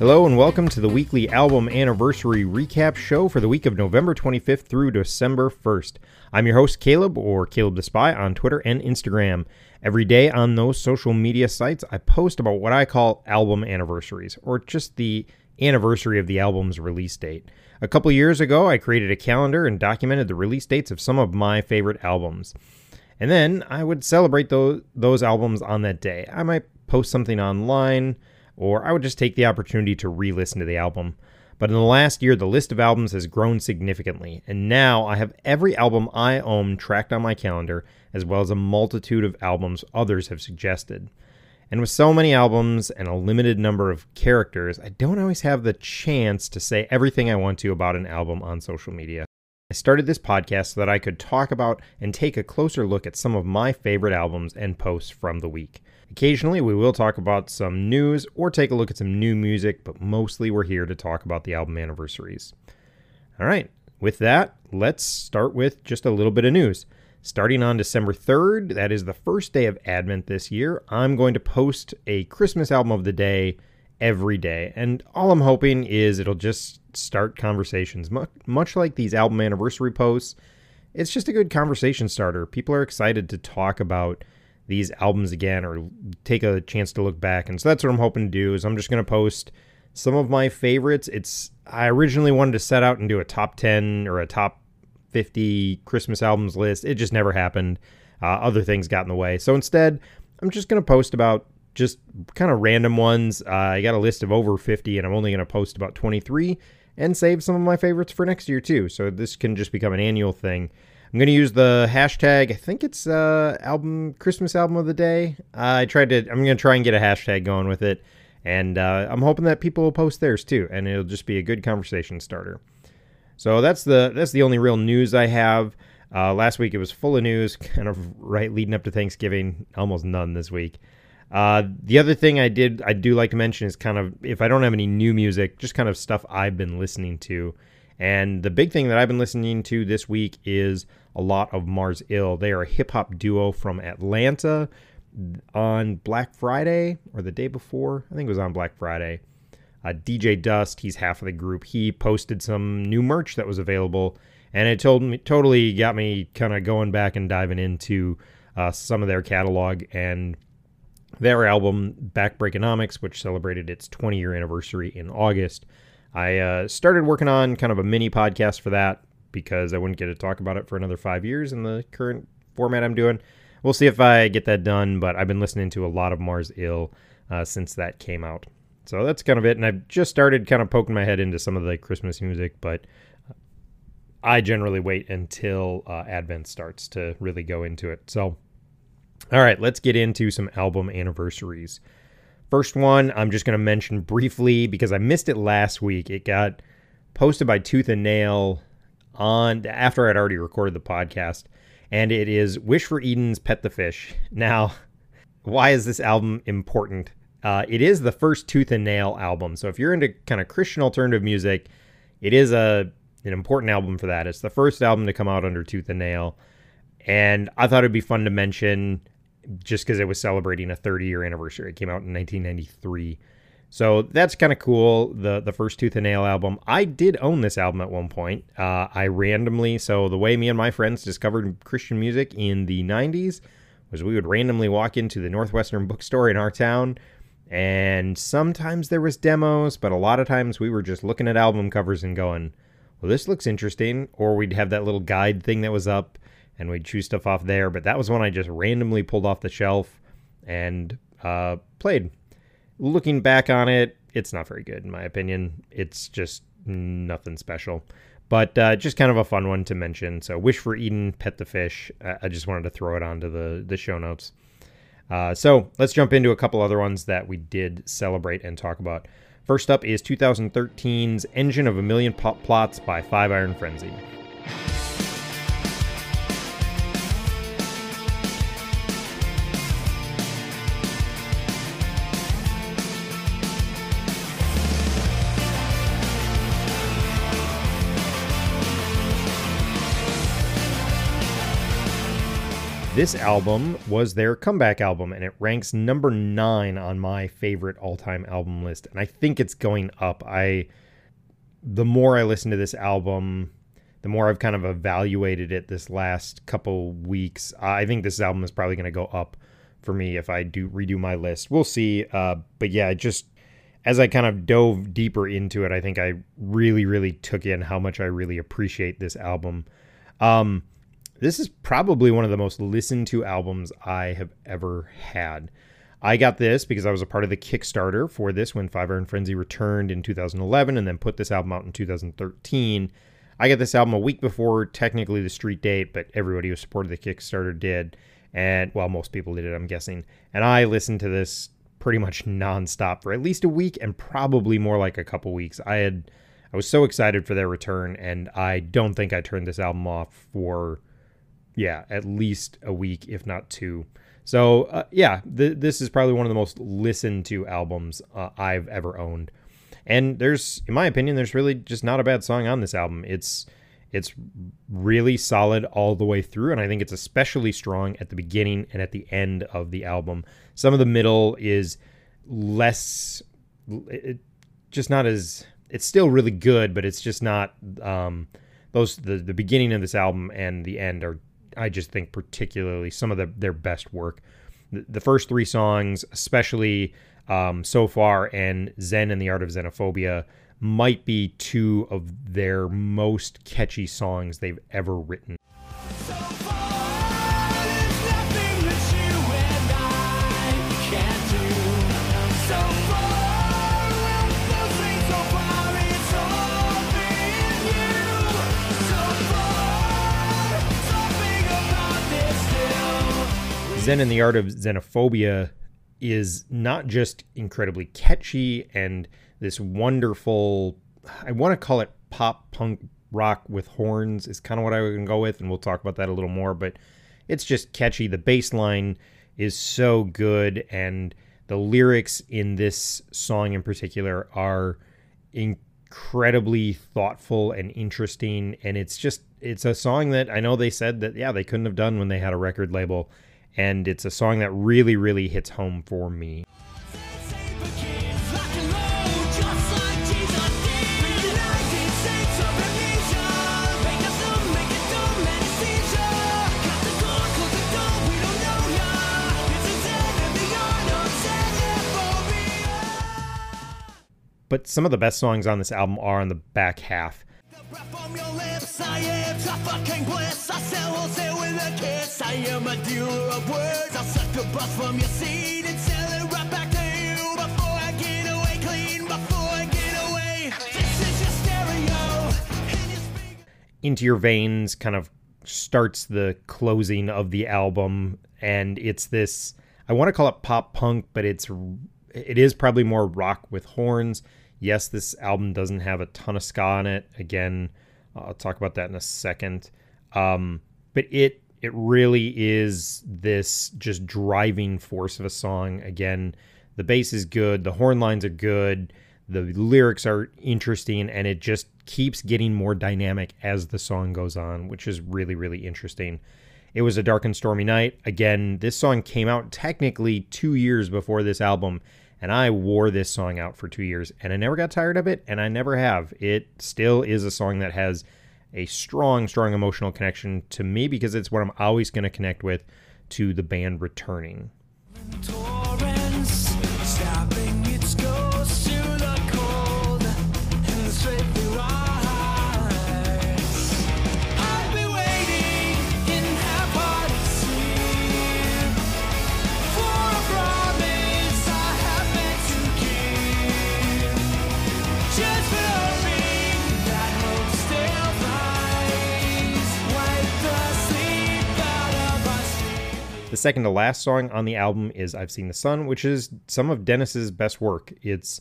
Hello and welcome to the weekly album anniversary recap show for the week of November 25th through December 1st. I'm your host, Caleb, or Caleb the Spy, on Twitter and Instagram. Every day on those social media sites, I post about what I call album anniversaries, or just the anniversary of the album's release date. A couple years ago, I created a calendar and documented the release dates of some of my favorite albums. And then I would celebrate those, those albums on that day. I might post something online or I would just take the opportunity to re listen to the album. But in the last year, the list of albums has grown significantly, and now I have every album I own tracked on my calendar, as well as a multitude of albums others have suggested. And with so many albums and a limited number of characters, I don't always have the chance to say everything I want to about an album on social media. I started this podcast so that I could talk about and take a closer look at some of my favorite albums and posts from the week. Occasionally, we will talk about some news or take a look at some new music, but mostly we're here to talk about the album anniversaries. All right, with that, let's start with just a little bit of news. Starting on December 3rd, that is the first day of Advent this year, I'm going to post a Christmas album of the day every day. And all I'm hoping is it'll just start conversations, much like these album anniversary posts. It's just a good conversation starter. People are excited to talk about these albums again or take a chance to look back. And so that's what I'm hoping to do is I'm just going to post some of my favorites. It's I originally wanted to set out and do a top 10 or a top 50 Christmas albums list. It just never happened. Uh, other things got in the way. So instead, I'm just going to post about just kind of random ones. Uh, I got a list of over 50 and I'm only going to post about 23 and save some of my favorites for next year too. So this can just become an annual thing. I'm going to use the hashtag. I think it's uh, album Christmas album of the day. Uh, I tried to. I'm going to try and get a hashtag going with it, and uh, I'm hoping that people will post theirs too, and it'll just be a good conversation starter. So that's the that's the only real news I have. Uh, last week it was full of news, kind of right leading up to Thanksgiving. Almost none this week. Uh, the other thing I did I do like to mention is kind of if I don't have any new music, just kind of stuff I've been listening to. And the big thing that I've been listening to this week is a lot of Mars Ill. They are a hip hop duo from Atlanta. On Black Friday or the day before, I think it was on Black Friday. Uh, DJ Dust, he's half of the group. He posted some new merch that was available, and it told me totally got me kind of going back and diving into uh, some of their catalog and their album Backbreakonomics, which celebrated its 20 year anniversary in August. I uh, started working on kind of a mini podcast for that because I wouldn't get to talk about it for another five years in the current format I'm doing. We'll see if I get that done, but I've been listening to a lot of Mars Ill uh, since that came out. So that's kind of it. And I've just started kind of poking my head into some of the Christmas music, but I generally wait until uh, Advent starts to really go into it. So, all right, let's get into some album anniversaries. First one, I'm just going to mention briefly because I missed it last week. It got posted by Tooth and Nail on after I'd already recorded the podcast, and it is Wish for Eden's Pet the Fish. Now, why is this album important? Uh, it is the first Tooth and Nail album, so if you're into kind of Christian alternative music, it is a an important album for that. It's the first album to come out under Tooth and Nail, and I thought it'd be fun to mention just because it was celebrating a 30 year anniversary. It came out in 1993. So that's kind of cool. The the first Tooth and Nail album. I did own this album at one point. Uh, I randomly, so the way me and my friends discovered Christian music in the '90s was we would randomly walk into the Northwestern bookstore in our town, and sometimes there was demos, but a lot of times we were just looking at album covers and going, "Well, this looks interesting," or we'd have that little guide thing that was up, and we'd choose stuff off there. But that was one I just randomly pulled off the shelf and uh, played looking back on it, it's not very good in my opinion. It's just nothing special. But uh, just kind of a fun one to mention. So, Wish for Eden, Pet the Fish. I just wanted to throw it onto the, the show notes. Uh, so, let's jump into a couple other ones that we did celebrate and talk about. First up is 2013's Engine of a Million Plots by Five Iron Frenzy. This album was their comeback album, and it ranks number nine on my favorite all-time album list. And I think it's going up. I, the more I listen to this album, the more I've kind of evaluated it this last couple weeks. I think this album is probably going to go up for me if I do redo my list. We'll see. Uh, but yeah, just as I kind of dove deeper into it, I think I really, really took in how much I really appreciate this album. Um, this is probably one of the most listened to albums I have ever had. I got this because I was a part of the Kickstarter for this when Five Iron Frenzy returned in 2011 and then put this album out in 2013. I got this album a week before technically the street date, but everybody who supported the Kickstarter did. And well, most people did it, I'm guessing. And I listened to this pretty much nonstop for at least a week and probably more like a couple weeks. I had I was so excited for their return and I don't think I turned this album off for yeah, at least a week, if not two. So uh, yeah, th- this is probably one of the most listened to albums uh, I've ever owned. And there's, in my opinion, there's really just not a bad song on this album. It's it's really solid all the way through, and I think it's especially strong at the beginning and at the end of the album. Some of the middle is less, it, just not as. It's still really good, but it's just not. Um, those the the beginning of this album and the end are I just think particularly some of the, their best work. The, the first three songs, especially um, so far, and Zen and the Art of Xenophobia, might be two of their most catchy songs they've ever written. Zen and the Art of Xenophobia is not just incredibly catchy and this wonderful, I want to call it pop punk rock with horns, is kind of what I would go with, and we'll talk about that a little more, but it's just catchy. The bass line is so good, and the lyrics in this song in particular are incredibly thoughtful and interesting and it's just it's a song that I know they said that yeah they couldn't have done when they had a record label and it's a song that really, really hits home for me. But some of the best songs on this album are on the back half. I am a dealer of words. I'll suck the bus from your seat and sell it right back to you before I get away clean. Before I get away, this is your stereo. Into Your Veins kind of starts the closing of the album, and it's this. I want to call it pop punk, but it's it is probably more rock with horns. Yes, this album doesn't have a ton of ska on it. Again, I'll talk about that in a second. Um, but it it really is this just driving force of a song. Again, the bass is good, the horn lines are good, the lyrics are interesting, and it just keeps getting more dynamic as the song goes on, which is really, really interesting. It was a dark and stormy night. Again, this song came out technically two years before this album, and I wore this song out for two years, and I never got tired of it, and I never have. It still is a song that has a strong, strong emotional connection to me because it's what I'm always going to connect with to the band returning. Second to last song on the album is I've Seen the Sun, which is some of Dennis's best work. It's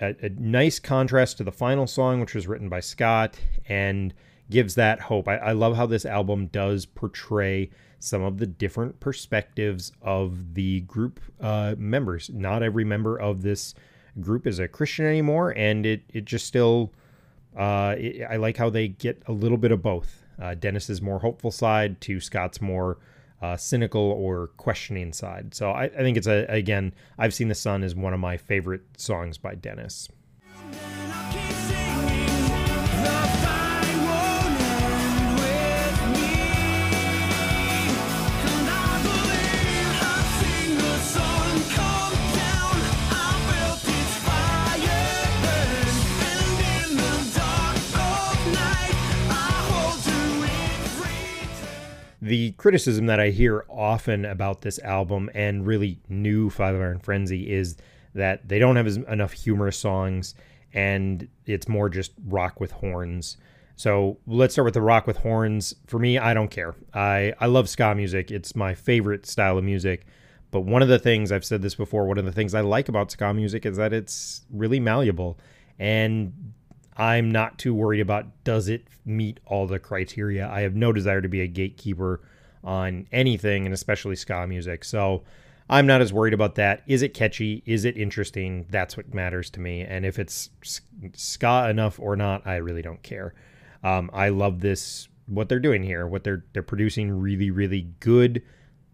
a, a nice contrast to the final song, which was written by Scott, and gives that hope. I, I love how this album does portray some of the different perspectives of the group uh, members. Not every member of this group is a Christian anymore, and it it just still. Uh, it, I like how they get a little bit of both. Uh, Dennis's more hopeful side to Scott's more uh, cynical or questioning side. So I, I think it's a again, I've seen the sun is one of my favorite songs by Dennis. Criticism that I hear often about this album and really new Five Iron Frenzy is that they don't have enough humorous songs and it's more just rock with horns. So let's start with the rock with horns. For me, I don't care. I, I love ska music. It's my favorite style of music. But one of the things I've said this before, one of the things I like about ska music is that it's really malleable. And I'm not too worried about does it meet all the criteria. I have no desire to be a gatekeeper on anything, and especially ska music. So I'm not as worried about that. Is it catchy? Is it interesting? That's what matters to me. And if it's ska enough or not, I really don't care. Um, I love this what they're doing here. What they're they're producing really really good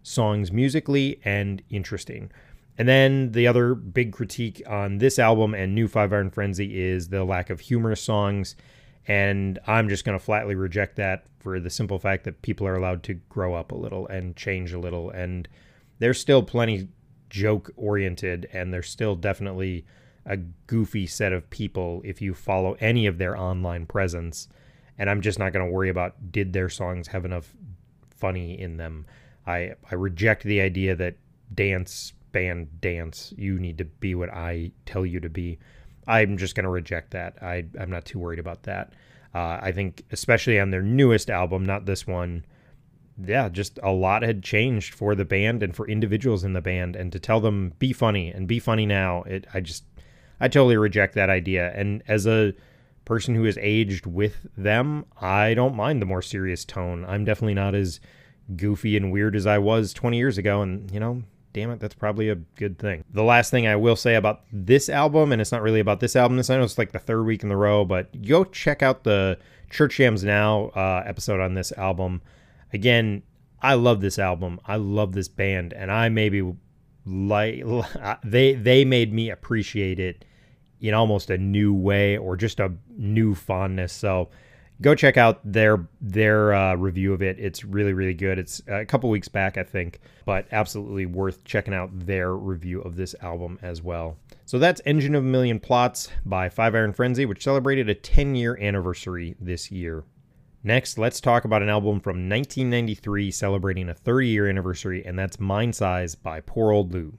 songs musically and interesting. And then the other big critique on this album and New Five Iron Frenzy is the lack of humorous songs. And I'm just going to flatly reject that for the simple fact that people are allowed to grow up a little and change a little. And there's still plenty joke oriented, and there's still definitely a goofy set of people if you follow any of their online presence. And I'm just not going to worry about did their songs have enough funny in them. I, I reject the idea that dance band dance. You need to be what I tell you to be. I'm just going to reject that. I, I'm not too worried about that. Uh, I think, especially on their newest album, not this one, yeah, just a lot had changed for the band and for individuals in the band. And to tell them, be funny and be funny now, it, I just, I totally reject that idea. And as a person who has aged with them, I don't mind the more serious tone. I'm definitely not as goofy and weird as I was 20 years ago. And, you know, damn it, that's probably a good thing. The last thing I will say about this album, and it's not really about this album, this I know it's like the third week in the row, but go check out the Church Jams Now uh, episode on this album. Again, I love this album. I love this band, and I maybe like they they made me appreciate it in almost a new way or just a new fondness. So go check out their their uh, review of it. It's really really good. It's a couple weeks back, I think, but absolutely worth checking out their review of this album as well. So that's Engine of a Million Plots by Five Iron Frenzy, which celebrated a 10 year anniversary this year. Next, let's talk about an album from 1993 celebrating a 30 year anniversary, and that's Mindsize by Poor Old Lu.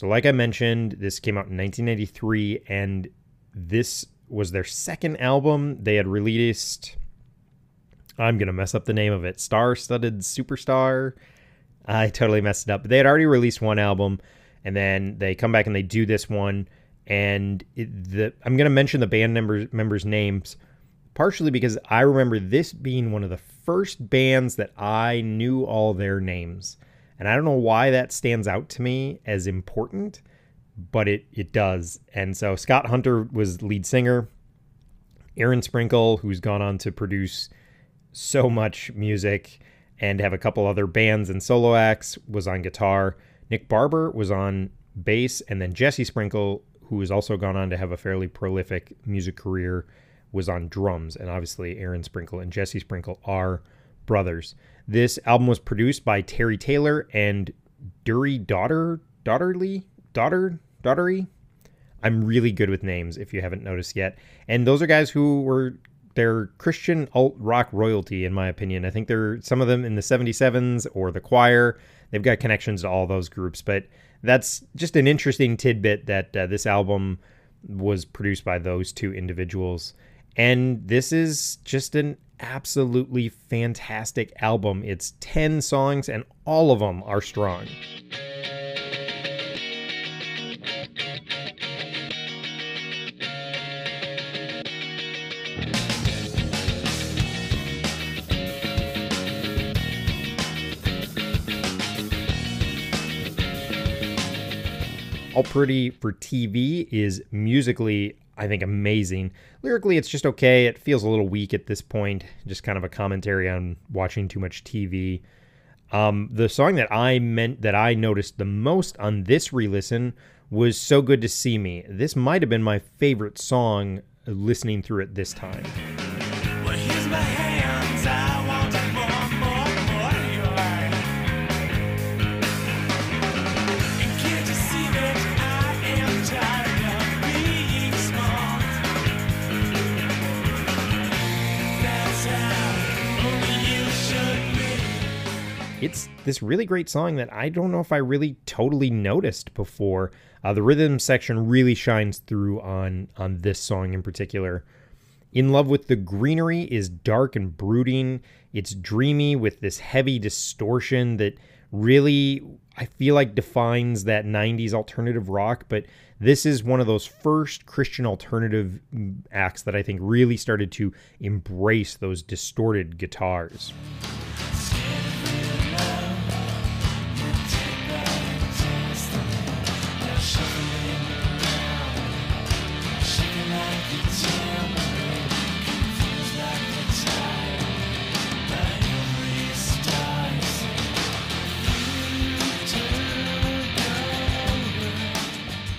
So, like I mentioned, this came out in 1993, and this was their second album. They had released, I'm going to mess up the name of it, Star Studded Superstar. I totally messed it up. But they had already released one album, and then they come back and they do this one. And it, the I'm going to mention the band members members' names partially because I remember this being one of the first bands that I knew all their names. And I don't know why that stands out to me as important, but it it does. And so Scott Hunter was lead singer. Aaron Sprinkle, who's gone on to produce so much music and have a couple other bands and solo acts, was on guitar. Nick Barber was on bass, and then Jesse Sprinkle, who has also gone on to have a fairly prolific music career, was on drums. And obviously, Aaron Sprinkle and Jesse Sprinkle are brothers. This album was produced by Terry Taylor and Dury Daughter Daughterly Daughter Daughtery. I'm really good with names if you haven't noticed yet. And those are guys who were they're Christian alt rock royalty in my opinion. I think they're some of them in the 77s or the choir. They've got connections to all those groups, but that's just an interesting tidbit that uh, this album was produced by those two individuals. And this is just an absolutely fantastic album. It's 10 songs, and all of them are strong. All Pretty for TV is musically, I think, amazing. Lyrically, it's just okay. It feels a little weak at this point, just kind of a commentary on watching too much TV. Um, the song that I meant that I noticed the most on this re-listen was "So Good to See Me." This might have been my favorite song listening through it this time. it's this really great song that I don't know if I really totally noticed before. Uh, the rhythm section really shines through on on this song in particular. In Love with the Greenery is dark and brooding. It's dreamy with this heavy distortion that really I feel like defines that 90s alternative rock, but this is one of those first Christian alternative acts that I think really started to embrace those distorted guitars.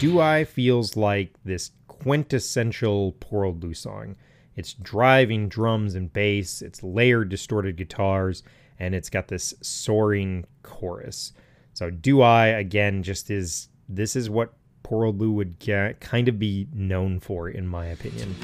Do I feels like this quintessential Poor Old Lu song. It's driving drums and bass, it's layered distorted guitars, and it's got this soaring chorus. So Do I again just is this is what Poor Old Lu would get, kind of be known for in my opinion.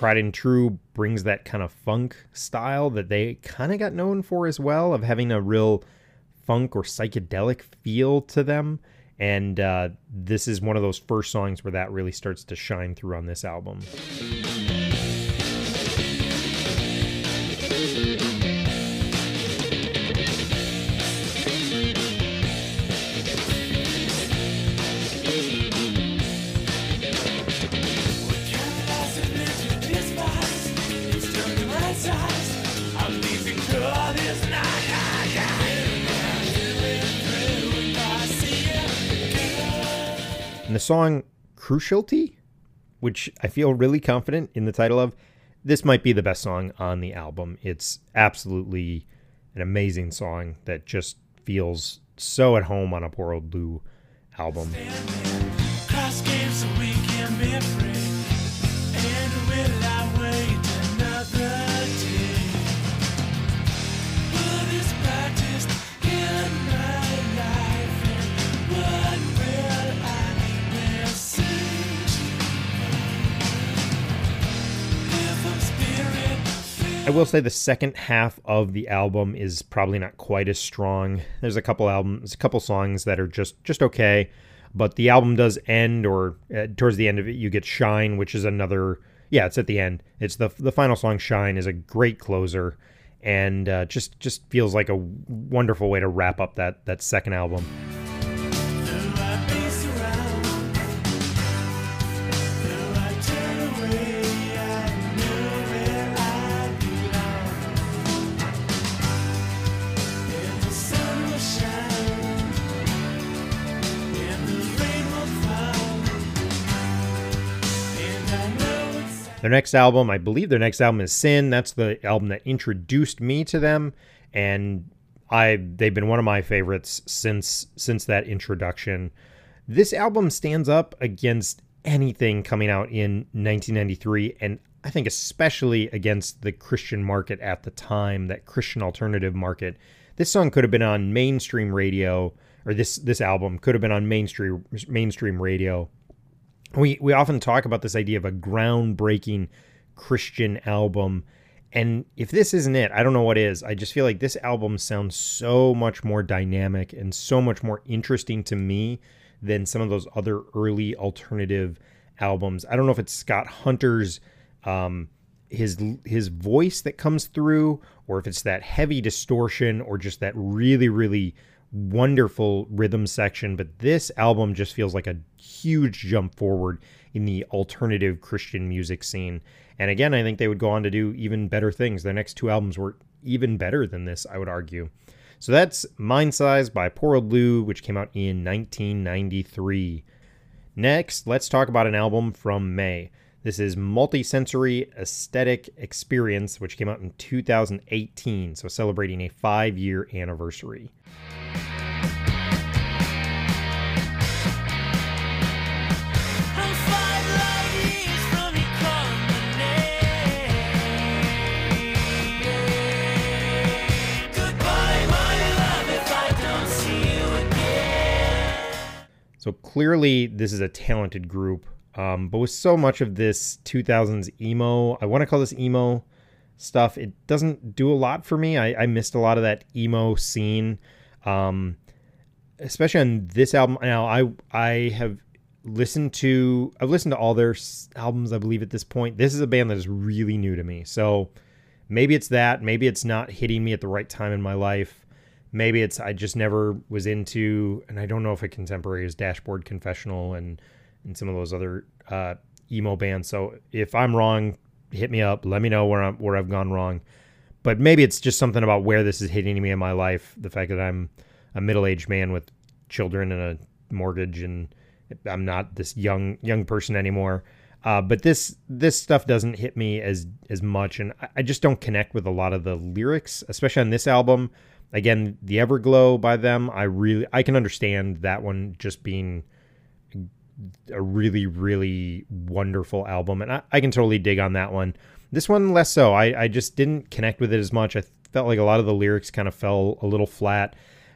Tried and True brings that kind of funk style that they kind of got known for as well, of having a real funk or psychedelic feel to them. And uh, this is one of those first songs where that really starts to shine through on this album. Song Crucialty, which I feel really confident in the title of, this might be the best song on the album. It's absolutely an amazing song that just feels so at home on a Poor Old Lu album. I will say the second half of the album is probably not quite as strong. There's a couple albums, a couple songs that are just just okay, but the album does end, or uh, towards the end of it, you get "Shine," which is another. Yeah, it's at the end. It's the the final song. "Shine" is a great closer, and uh, just just feels like a wonderful way to wrap up that that second album. Their next album, I believe their next album is Sin. That's the album that introduced me to them and I they've been one of my favorites since since that introduction. This album stands up against anything coming out in 1993 and I think especially against the Christian market at the time, that Christian alternative market. This song could have been on mainstream radio or this this album could have been on mainstream mainstream radio we we often talk about this idea of a groundbreaking Christian album. And if this isn't it, I don't know what is. I just feel like this album sounds so much more dynamic and so much more interesting to me than some of those other early alternative albums. I don't know if it's Scott Hunter's um, his his voice that comes through or if it's that heavy distortion or just that really really wonderful rhythm section but this album just feels like a huge jump forward in the alternative christian music scene. And again i think they would go on to do even better things. Their next two albums were even better than this i would argue. So that's mindsize by poor old lu which came out in 1993 next let's talk about an album from Mae this is Multisensory Aesthetic Experience, which came out in 2018, so celebrating a five year anniversary. So clearly, this is a talented group um, but with so much of this 2000s emo, I want to call this emo stuff, it doesn't do a lot for me. I, I missed a lot of that emo scene, um, especially on this album. Now, I I have listened to I've listened to all their albums, I believe at this point. This is a band that is really new to me, so maybe it's that. Maybe it's not hitting me at the right time in my life. Maybe it's I just never was into, and I don't know if a contemporary is Dashboard Confessional and and some of those other uh, emo bands. So if I'm wrong, hit me up. Let me know where I'm where I've gone wrong. But maybe it's just something about where this is hitting me in my life. The fact that I'm a middle aged man with children and a mortgage, and I'm not this young young person anymore. Uh, but this this stuff doesn't hit me as as much, and I just don't connect with a lot of the lyrics, especially on this album. Again, the Everglow by them, I really I can understand that one just being a really, really wonderful album, and I, I can totally dig on that one. This one less so. I, I just didn't connect with it as much. I felt like a lot of the lyrics kind of fell a little flat.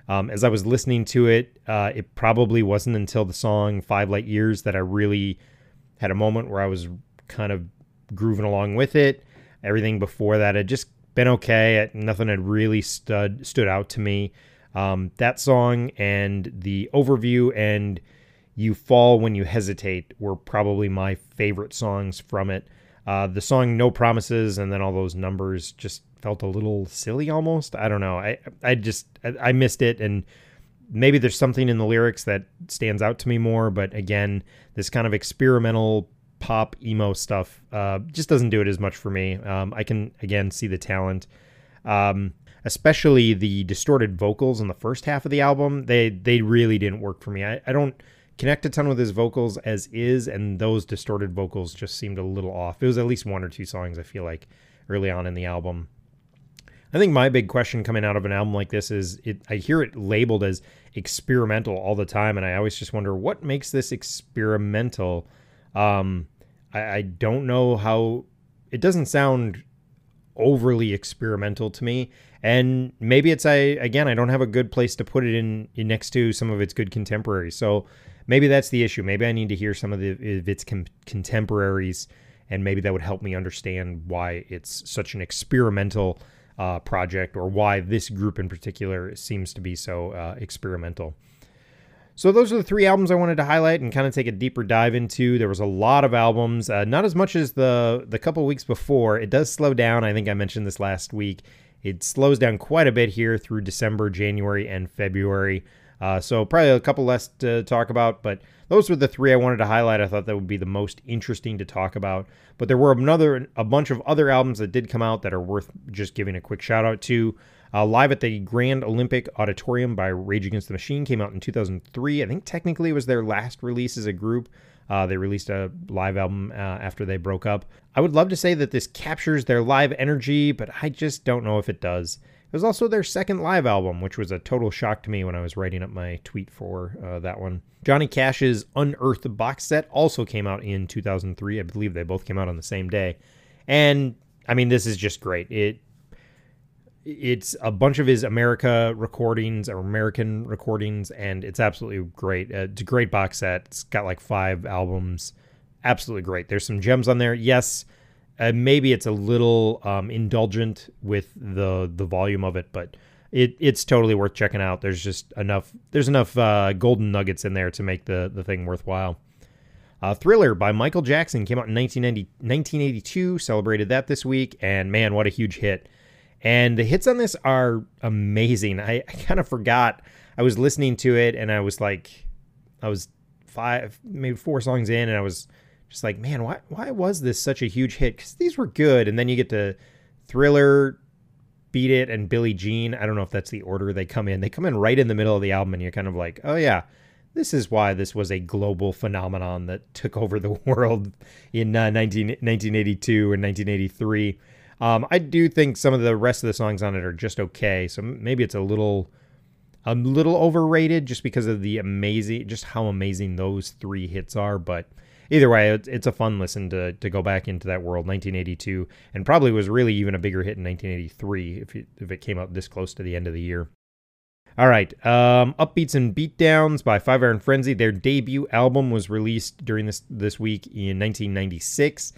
Um, as I was listening to it, uh, it probably wasn't until the song Five Light Years that I really had a moment where I was kind of grooving along with it. Everything before that had just been okay. Nothing had really stood stood out to me. Um, that song and the overview and you Fall When You Hesitate were probably my favorite songs from it. Uh, the song No Promises and then all those numbers just felt a little silly almost. I don't know. I I just I, I missed it and maybe there's something in the lyrics that stands out to me more, but again, this kind of experimental pop emo stuff uh, just doesn't do it as much for me. Um, I can again see the talent, um, especially the distorted vocals in the first half of the album. They they really didn't work for me. I, I don't connect a ton with his vocals as is, and those distorted vocals just seemed a little off. It was at least one or two songs I feel like early on in the album. I think my big question coming out of an album like this is it I hear it labeled as experimental all the time, and I always just wonder what makes this experimental. Um, I, I don't know how it doesn't sound overly experimental to me and maybe it's i again i don't have a good place to put it in, in next to some of its good contemporaries so maybe that's the issue. Maybe I need to hear some of, the, of its com- contemporaries, and maybe that would help me understand why it's such an experimental uh, project or why this group in particular seems to be so uh, experimental. So those are the three albums I wanted to highlight and kind of take a deeper dive into. There was a lot of albums, uh, not as much as the the couple weeks before. It does slow down. I think I mentioned this last week. It slows down quite a bit here through December, January, and February. Uh, so probably a couple less to talk about, but those were the three I wanted to highlight. I thought that would be the most interesting to talk about. But there were another a bunch of other albums that did come out that are worth just giving a quick shout out to. Uh, Live at the Grand Olympic Auditorium by Rage Against the Machine came out in 2003. I think technically it was their last release as a group. Uh, they released a live album uh, after they broke up. I would love to say that this captures their live energy, but I just don't know if it does. Was also their second live album, which was a total shock to me when I was writing up my tweet for uh, that one. Johnny Cash's Unearthed box set also came out in 2003. I believe they both came out on the same day. And I mean, this is just great. It it's a bunch of his America recordings or American recordings, and it's absolutely great. Uh, it's a great box set. It's got like five albums. Absolutely great. There's some gems on there. Yes, uh, maybe it's a little um, indulgent with the the volume of it, but it it's totally worth checking out. There's just enough there's enough uh, golden nuggets in there to make the the thing worthwhile. Uh, Thriller by Michael Jackson came out in 1990, 1982, celebrated that this week, and man, what a huge hit. And the hits on this are amazing. I, I kind of forgot. I was listening to it and I was like, I was five, maybe four songs in, and I was just like, man, why, why was this such a huge hit? Because these were good. And then you get to Thriller, Beat It, and Billie Jean. I don't know if that's the order they come in. They come in right in the middle of the album, and you're kind of like, oh, yeah, this is why this was a global phenomenon that took over the world in uh, 19, 1982 and 1983. Um, I do think some of the rest of the songs on it are just okay. So maybe it's a little a little overrated just because of the amazing just how amazing those three hits are but either way it's a fun listen to to go back into that world 1982 and probably was really even a bigger hit in 1983 if it, if it came out this close to the end of the year all right. Um, Upbeats and Beatdowns by Five Iron Frenzy. Their debut album was released during this this week in 1996.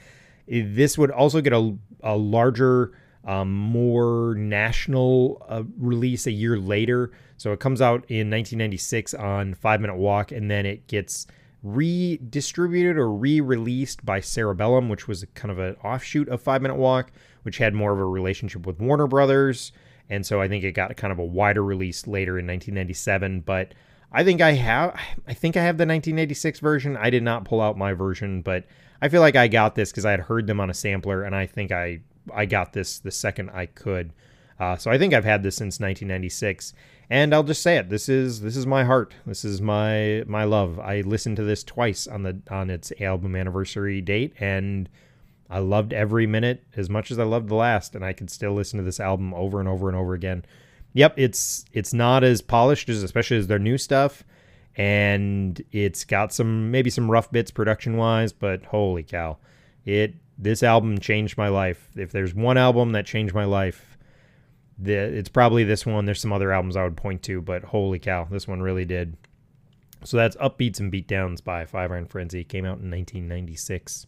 This would also get a, a larger, um, more national uh, release a year later. So it comes out in 1996 on Five Minute Walk, and then it gets redistributed or re-released by SaraBellum, which was kind of an offshoot of Five Minute Walk, which had more of a relationship with Warner Brothers and so I think it got kind of a wider release later in 1997. But I think I have, I think I have the 1986 version. I did not pull out my version, but I feel like I got this because I had heard them on a sampler, and I think I I got this the second I could. Uh, so I think I've had this since 1996, and I'll just say it. This is this is my heart. This is my my love. I listened to this twice on the on its album anniversary date, and I loved every minute as much as I loved the last, and I could still listen to this album over and over and over again. Yep, it's it's not as polished as especially as their new stuff, and it's got some maybe some rough bits production wise, but holy cow, it this album changed my life. If there's one album that changed my life, the, it's probably this one. There's some other albums I would point to, but holy cow, this one really did. So that's Upbeats and Beatdowns by Five Iron Frenzy. It came out in 1996.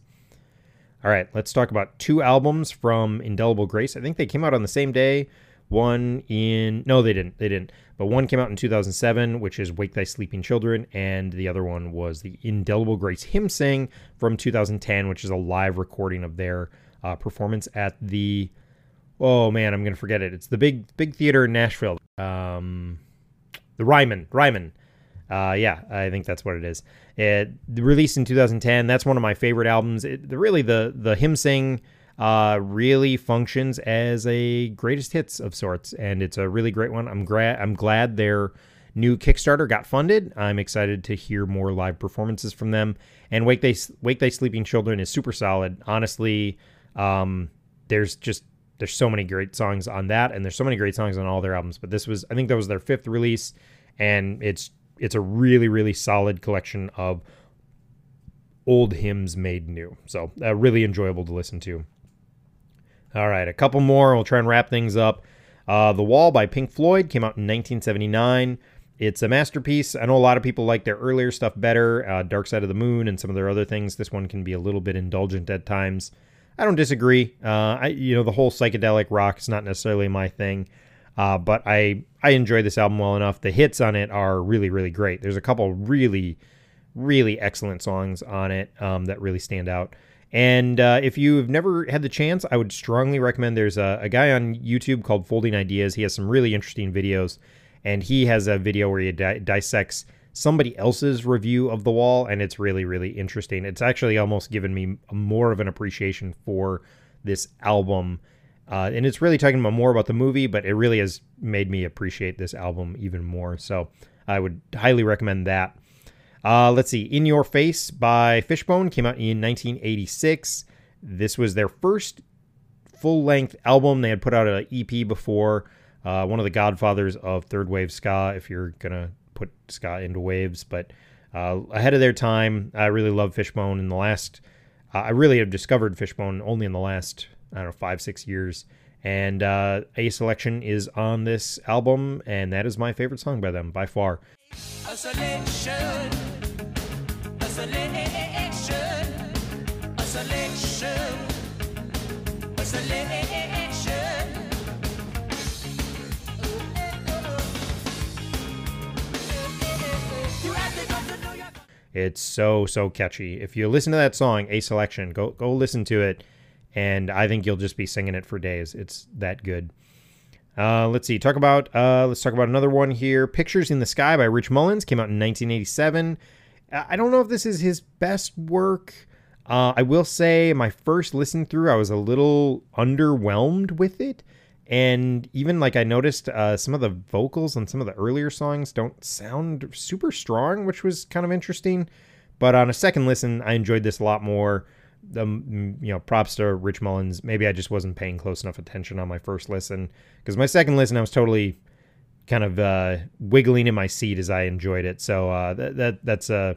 All right, let's talk about two albums from Indelible Grace. I think they came out on the same day. One in no, they didn't. They didn't. But one came out in 2007, which is "Wake Thy Sleeping Children," and the other one was the Indelible Grace Hymn Sing from 2010, which is a live recording of their uh, performance at the. Oh man, I'm gonna forget it. It's the big big theater in Nashville. Um, the Ryman Ryman uh, yeah, I think that's what it is. It released in 2010. That's one of my favorite albums. It, the, really, the the hymn sing uh, really functions as a greatest hits of sorts, and it's a really great one. I'm glad I'm glad their new Kickstarter got funded. I'm excited to hear more live performances from them. And Wake They Wake Thy Sleeping Children is super solid. Honestly, um, there's just there's so many great songs on that, and there's so many great songs on all their albums. But this was I think that was their fifth release, and it's it's a really really solid collection of old hymns made new. So uh, really enjoyable to listen to. All right, a couple more. We'll try and wrap things up. Uh, the Wall by Pink Floyd came out in 1979. It's a masterpiece. I know a lot of people like their earlier stuff better, uh, Dark Side of the Moon and some of their other things. This one can be a little bit indulgent at times. I don't disagree. Uh, I, you know, the whole psychedelic rock is not necessarily my thing. Uh, but I I enjoy this album well enough. The hits on it are really really great. There's a couple really really excellent songs on it um, that really stand out. And uh, if you've never had the chance, I would strongly recommend. There's a, a, guy on YouTube called Folding Ideas. He has some really interesting videos, and he has a video where he di- dissects somebody else's review of The Wall, and it's really really interesting. It's actually almost given me more of an appreciation for this album uh, and it's really talking about more about the movie, but it really has made me appreciate this album even more. So I would highly recommend that. Uh, let's see. In Your Face by Fishbone came out in 1986. This was their first full length album. They had put out an EP before, uh, one of the godfathers of third wave ska, if you're going to put Scott into waves. But uh, ahead of their time, I really love Fishbone. In the last, uh, I really have discovered Fishbone only in the last I don't know, five, six years. And uh, A Selection is on this album, and that is my favorite song by them by far. It's so so catchy. If you listen to that song, A Selection, go go listen to it, and I think you'll just be singing it for days. It's that good. Uh, let's see. Talk about uh, let's talk about another one here. Pictures in the Sky by Rich Mullins came out in 1987. I don't know if this is his best work. Uh, I will say my first listen through, I was a little underwhelmed with it. And even like I noticed uh, some of the vocals on some of the earlier songs don't sound super strong, which was kind of interesting. But on a second listen, I enjoyed this a lot more. The you know props to Rich Mullins. Maybe I just wasn't paying close enough attention on my first listen because my second listen I was totally kind of uh, wiggling in my seat as I enjoyed it. So uh, that, that that's a uh,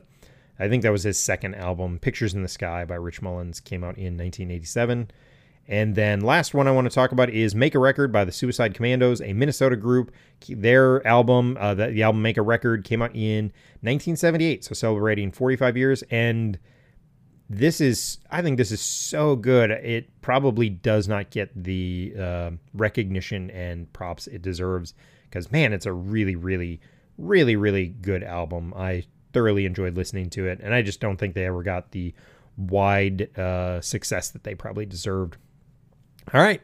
I think that was his second album, Pictures in the Sky by Rich Mullins, came out in 1987. And then last one I want to talk about is Make a Record by the Suicide Commandos, a Minnesota group. Their album, uh, the, the album Make a Record, came out in 1978, so celebrating 45 years. And this is, I think this is so good. It probably does not get the uh, recognition and props it deserves because, man, it's a really, really, really, really good album. I thoroughly enjoyed listening to it, and I just don't think they ever got the wide uh, success that they probably deserved. All right,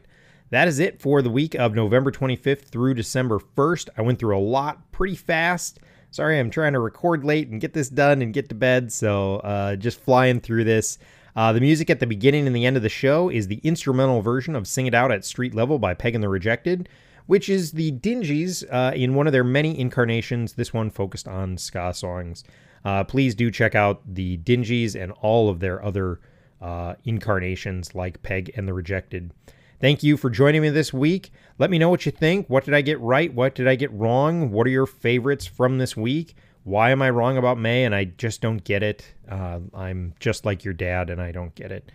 that is it for the week of November 25th through December 1st. I went through a lot pretty fast. Sorry, I'm trying to record late and get this done and get to bed, so uh, just flying through this. Uh, the music at the beginning and the end of the show is the instrumental version of Sing It Out at Street Level by Peg and the Rejected which is the Dingees uh, in one of their many incarnations. This one focused on ska songs. Uh, please do check out the Dingees and all of their other uh, incarnations like Peg and the Rejected. Thank you for joining me this week. Let me know what you think. What did I get right? What did I get wrong? What are your favorites from this week? Why am I wrong about Mae and I just don't get it? Uh, I'm just like your dad and I don't get it.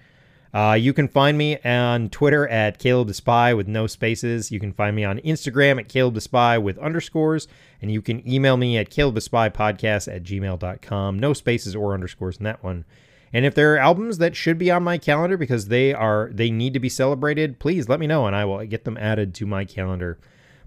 Uh, you can find me on Twitter at Caleb the Spy with no spaces. You can find me on Instagram at Caleb the Spy with underscores. And you can email me at Caleb the Spy podcast at gmail.com. No spaces or underscores in that one. And if there are albums that should be on my calendar because they are they need to be celebrated, please let me know and I will get them added to my calendar.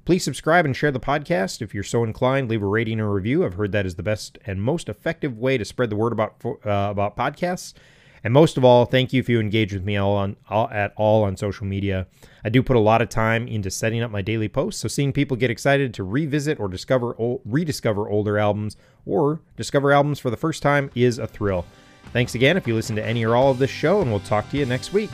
Please subscribe and share the podcast. If you're so inclined, leave a rating or review. I've heard that is the best and most effective way to spread the word about uh, about podcasts. And most of all, thank you if you engage with me all on all, at all on social media. I do put a lot of time into setting up my daily posts, so seeing people get excited to revisit or discover rediscover older albums or discover albums for the first time is a thrill. Thanks again if you listen to any or all of this show, and we'll talk to you next week.